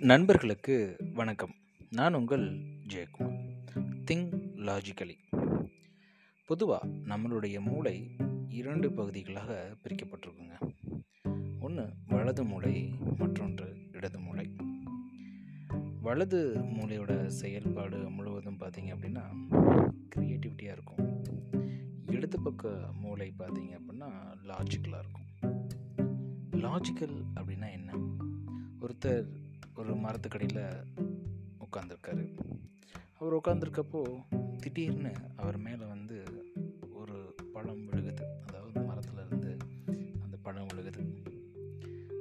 நண்பர்களுக்கு வணக்கம். நான் உங்கள் ஜெயக்குமார். திங்க் லாஜிக்கலி பொதுவாக நம்மளுடைய மூளை இரண்டு பகுதிகளாக பிரிக்கப்பட்டிருக்குங்க. ஒன்று வலது மூளை மற்றொன்று இடது மூளை. வலது மூளையோட செயல்பாடு முழுவதும் பார்த்தீங்க அப்படின்னா க்ரியேட்டிவிட்டியாக இருக்கும். இடது பக்க மூளை பார்த்தீங்க அப்படின்னா லாஜிக்கலாக இருக்கும். லாஜிக்கல் அப்படின்னா என்ன? ஒருத்தர் ஒரு மரத்துக்கடியில் உட்காந்துருக்காரு அவர் உட்காந்துருக்கப்போ திடீர்னு அவர் மேலே வந்து ஒரு பழம் விழுகுது. அதாவது மரத்தில் இருந்து அந்த பழம் விழுகுது.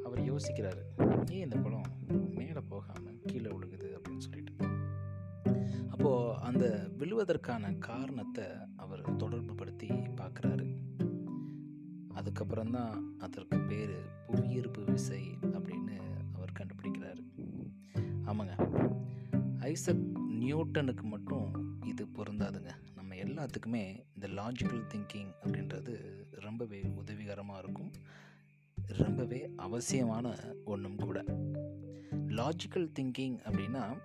அவர் யோசிக்கிறாரு ஏன் இந்த பழம் மேலே போகாமல் கீழே விழுகுது? அப்படின்னு சொல்லிட்டு. அப்போது அந்த விழுவதற்கான காரணத்தை அவர் தொடர்பு படுத்தி பார்க்குறாரு அதுக்கப்புறம் தான் அதற்கு பேர் புவியீர்ப்பு விசை அப்படின்னு ஆமாங்க. ஐசக் நியூட்டனுக்கு மட்டும் இது பொருந்தாதுங்க. நம்ம எல்லாத்துக்குமே இந்த லாஜிக்கல் திங்கிங் அப்படின்றது ரொம்பவே உதவிகரமாக இருக்கும். ரொம்பவே அவசியமான ஒன்றும் கூட. லாஜிக்கல் திங்கிங் அப்படின்னா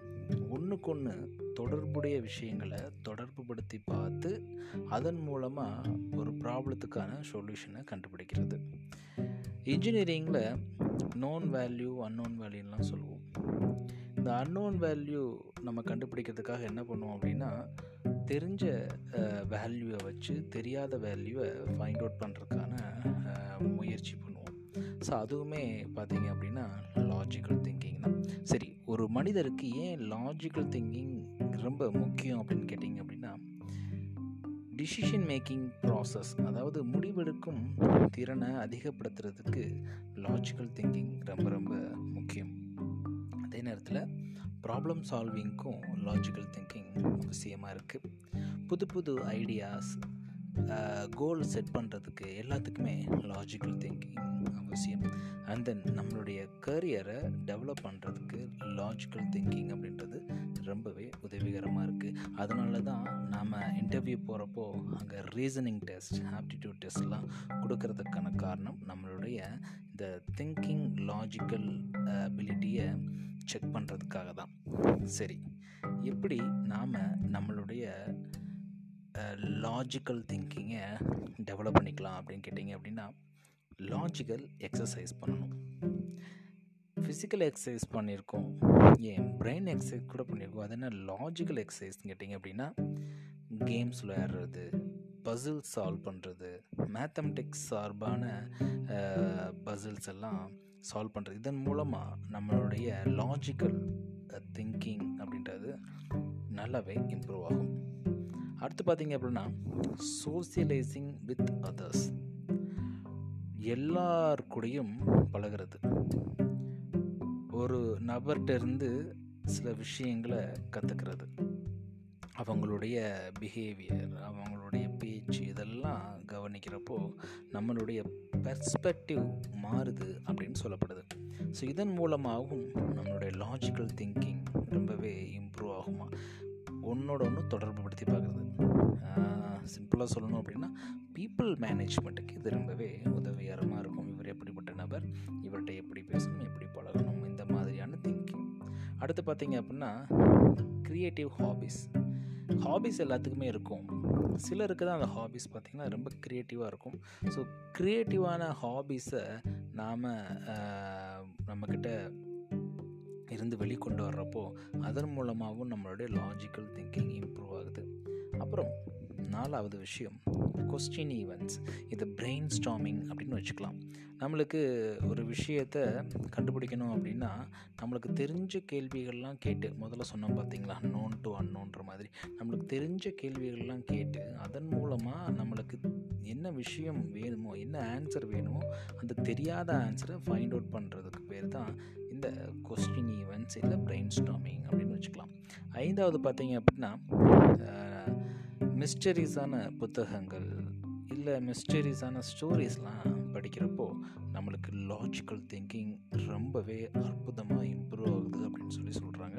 ஒன்றுக்கு ஒன்று தொடர்புடைய விஷயங்களை தொடர்புபடுத்தி பார்த்து அதன் மூலமாக ஒரு ப்ராப்ளத்துக்கான சொல்யூஷனை கண்டுபிடிக்கிறது. இன்ஜினியரிங்கில் நோன் வேல்யூ அன்னோன் வேல்யூலாம் சொல்லுவோம். இந்த அன்னோன் வேல்யூ நம்ம கண்டுபிடிக்கிறதுக்காக என்ன பண்ணுவோம் அப்படின்னா தெரிஞ்ச வேல்யூவை வச்சு தெரியாத வேல்யூவை ஃபைண்ட் அவுட் பண்ணுறதுக்கான முயற்சி பண்ணுவோம். ஸோ அதுவுமே பார்த்தீங்க அப்படின்னா லாஜிக்கல் திங்கிங் தான். சரி ஒரு மனிதருக்கு ஏன் லாஜிக்கல் திங்கிங் ரொம்ப முக்கியம் அப்படின்னு கேட்டிங்க அப்படின்னா டிசிஷன் மேக்கிங் ப்ராசஸ் அதாவது முடிவெடுக்கும் திறனை அதிகப்படுத்துறதுக்கு லாஜிக்கல் திங்கிங் ரொம்ப ரொம்ப முக்கியம். நேரத்தில் ப்ராப்ளம் சால்விங்க்கும் லாஜிக்கல் திங்கிங் அவசியமாக இருக்குது புது புது ஐடியாஸ் கோல் செட் பண்ணுறதுக்கு எல்லாத்துக்குமே லாஜிக்கல் திங்கிங் அவசியம். அண்ட் தென் நம்மளுடைய கரியரை டெவலப் பண்ணுறதுக்கு லாஜிக்கல் திங்கிங் அப்படின்றது ரொம்பவே உதவிகரமாக இருக்குது அதனால தான் நாம் இன்டர்வியூ போகிறப்போ அங்கே ரீசனிங் டெஸ்ட் ஆப்டிடியூட் டெஸ்ட்லாம் கொடுக்கறதுக்கான காரணம் நம்மளுடைய இந்த திங்கிங் லாஜிக்கல் அபிலிட்டியை செக் பண்ணுறதுக்காக தான். சரி எப்படி நாம் நம்மளுடைய லாஜிக்கல் திங்கிங்கை டெவலப் பண்ணிக்கலாம் அப்படின்னு கேட்டிங்க அப்படின்னா லாஜிக்கல் எக்ஸசைஸ் பண்ணணும். ஃபிசிக்கல் எக்ஸசைஸ் பண்ணியிருக்கோம் ஏன்? பிரெயின் எக்ஸசைஸ் கூட பண்ணியிருக்கோம் அது என்ன லாஜிக்கல் எக்ஸசைஸ்ன்னு கேட்டிங்க அப்படின்னா கேம்ஸ் விளையாடுறது பசில் சால்வ் பண்ணுறது மேத்தமெட்டிக்ஸ் சார்பான பசில்ஸ் எல்லாம் சால்வ் பண்ணுறது இதன் மூலமாக நம்மளுடைய லாஜிக்கல் திங்கிங் அப்படின்றது நல்லாவே இம்ப்ரூவ் ஆகும். அடுத்து பார்த்தீங்க அப்படின்னா சோசியலைசிங் வித் அதர்ஸ் எல்லார் கூடயும் பழகிறது. ஒரு நபர்கிட்டருந்து சில விஷயங்களை கற்றுக்கிறது அவங்களுடைய பிஹேவியர் அவங்களுடைய பேச்சு இதெல்லாம் கவனிக்கிறப்போ நம்மளுடைய பெர்ஸ்பெக்டிவ் மாறுது அப்படின்னு சொல்லப்படுது. ஸோ இதன் மூலமாகவும் நம்மளுடைய லாஜிக்கல் திங்கிங் ரொம்பவே இம்ப்ரூவ் ஆகுமா? ஒன்றோட ஒன்று தொடர்பு படுத்தி பார்க்குறது. சிம்பிளாக சொல்லணும் அப்படின்னா பீப்புள் மேனேஜ்மெண்ட்டுக்கு இது ரொம்பவே உதவிகரமாக இருக்கும். இவர் எப்படிப்பட்ட நபர்? இவர்கிட்ட எப்படி பேசணும்? எப்படி பழகணும்? இந்த மாதிரியான திங்கிங் அடுத்து பார்த்தீங்க அப்படின்னா க்ரியேட்டிவ் ஹாபிஸ் ஹாபிஸ் எல்லாத்துக்குமே இருக்கும். சிலருக்கு தான் அந்த ஹாபிஸ் பார்த்திங்கன்னா ரொம்ப க்ரியேட்டிவாக இருக்கும். ஸோ க்ரியேட்டிவான ஹாபிஸை நாம் நம்மக்கிட்ட இருந்து வெளிக்கொண்டு வர்றப்போ அதன் மூலமாகவும் நம்மளுடைய லாஜிக்கல் திங்கிங் இம்ப்ரூவ் ஆகுது. அப்புறம் நாலாவது விஷயம் கொஸ்டின் ஈவெண்ட்ஸ் இது பிரெயின் ஸ்டாமிங் அப்படின்னு வச்சுக்கலாம். நம்மளுக்கு ஒரு விஷயத்தை கண்டுபிடிக்கணும் அப்படின்னா நம்மளுக்கு தெரிஞ்ச கேள்விகள்லாம் கேட்டு முதல்ல சொன்னோம் பார்த்தீங்களா நோன் டு அன்னோன்ற மாதிரி. நம்மளுக்கு தெரிஞ்ச கேள்விகள்லாம் கேட்டு அதன் மூலமாக நம்மளுக்கு என்ன விஷயம் வேணுமோ என்ன ஆன்சர் வேணுமோ அந்த தெரியாத ஆன்சரை ஃபைண்ட் அவுட் பண்ணுறதுக்கு பேர் தான் இந்த கொஸ்டின் ஈவெண்ட்ஸ் இல்லை பிரெயின் ஸ்டாமிங் அப்படின்னு வச்சுக்கலாம். ஐந்தாவது பார்த்தீங்க அப்படின்னா மிஸ்டரிஸான புத்தகங்கள் இல்லை மிஸ்டரிஸான ஸ்டோரிஸ்லாம் படிக்கிறப்போ நம்மளுக்கு லாஜிக்கல் திங்கிங் ரொம்பவே அற்புதமாக இம்ப்ரூவ் ஆகுது அப்படின்னு சொல்லி சொல்கிறாங்க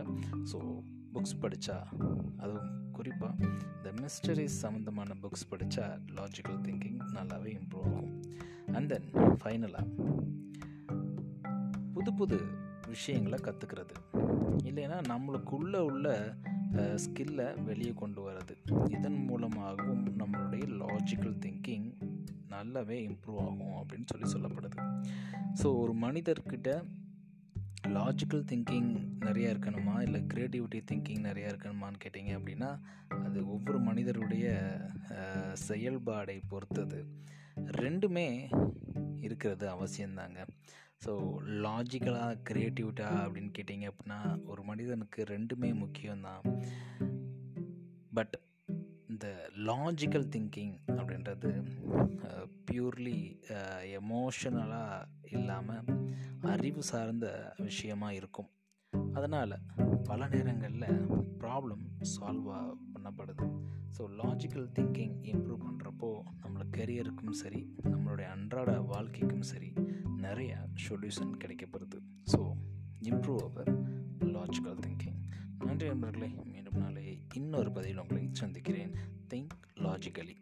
ஸோ புக்ஸ் படித்தா அதுவும் குறிப்பாக இந்த மிஸ்டரிஸ் சம்மந்தமான புக்ஸ் படித்தா லாஜிக்கல் திங்கிங் நல்லாவே இம்ப்ரூவ் ஆகும். அண்ட் தென் ஃபைனலாக புது புது விஷயங்களை கற்றுக்கிறது இல்லைன்னா நம்மளுக்குள்ளே உள்ள ஸ்கில்லை வெளியே கொண்டு வர்றது இதன் மூலமாகவும் நம்மளுடைய லாஜிக்கல் திங்கிங் நல்லாவே இம்ப்ரூவ் ஆகும் அப்படின்னு சொல்லி சொல்லப்படுது. ஸோ ஒரு மனிதர்கிட்ட லாஜிக்கல் திங்கிங் நிறையா இருக்கணுமா? இல்லை க்ரியேட்டிவிட்டி திங்கிங் நிறையா இருக்கணுமான்னு கேட்டிங்க அப்படின்னா அது ஒவ்வொரு மனிதருடைய செயல்பாடை பொறுத்தது. ரெண்டுமே இருக்கிறது அவசியம்தாங்க. ஸோ லாஜிக்கலாக க்ரியேட்டிவிட்டா அப்படின்னு கேட்டிங்க அப்படின்னா ஒரு மனிதனுக்கு ரெண்டுமே முக்கியம்தான். பட் இந்த லாஜிக்கல் திங்கிங் அப்படின்றது பியூர்லி எமோஷனலாக இல்லாமல் அறிவு சார்ந்த விஷயமாக இருக்கும். அதனால் பல நேரங்களில் ப்ராப்ளம் சால்வ் பண்ணப்படுது. ஸோ லாஜிக்கல் திங்கிங் இம்ப்ரூவ் பண்ணுறப்போ நம்மளோட கெரியருக்கும் சரி நம்மளுடைய அன்றாட வாழ்க்கைக்கும் சரி நிறைய solution கிடைக்கப்படுது. So improve our logical thinking நன்றி நண்பர்களே மீண்டும் நாளை இன்னொரு பதிவில் உங்களை சந்திக்கிறேன். Think logically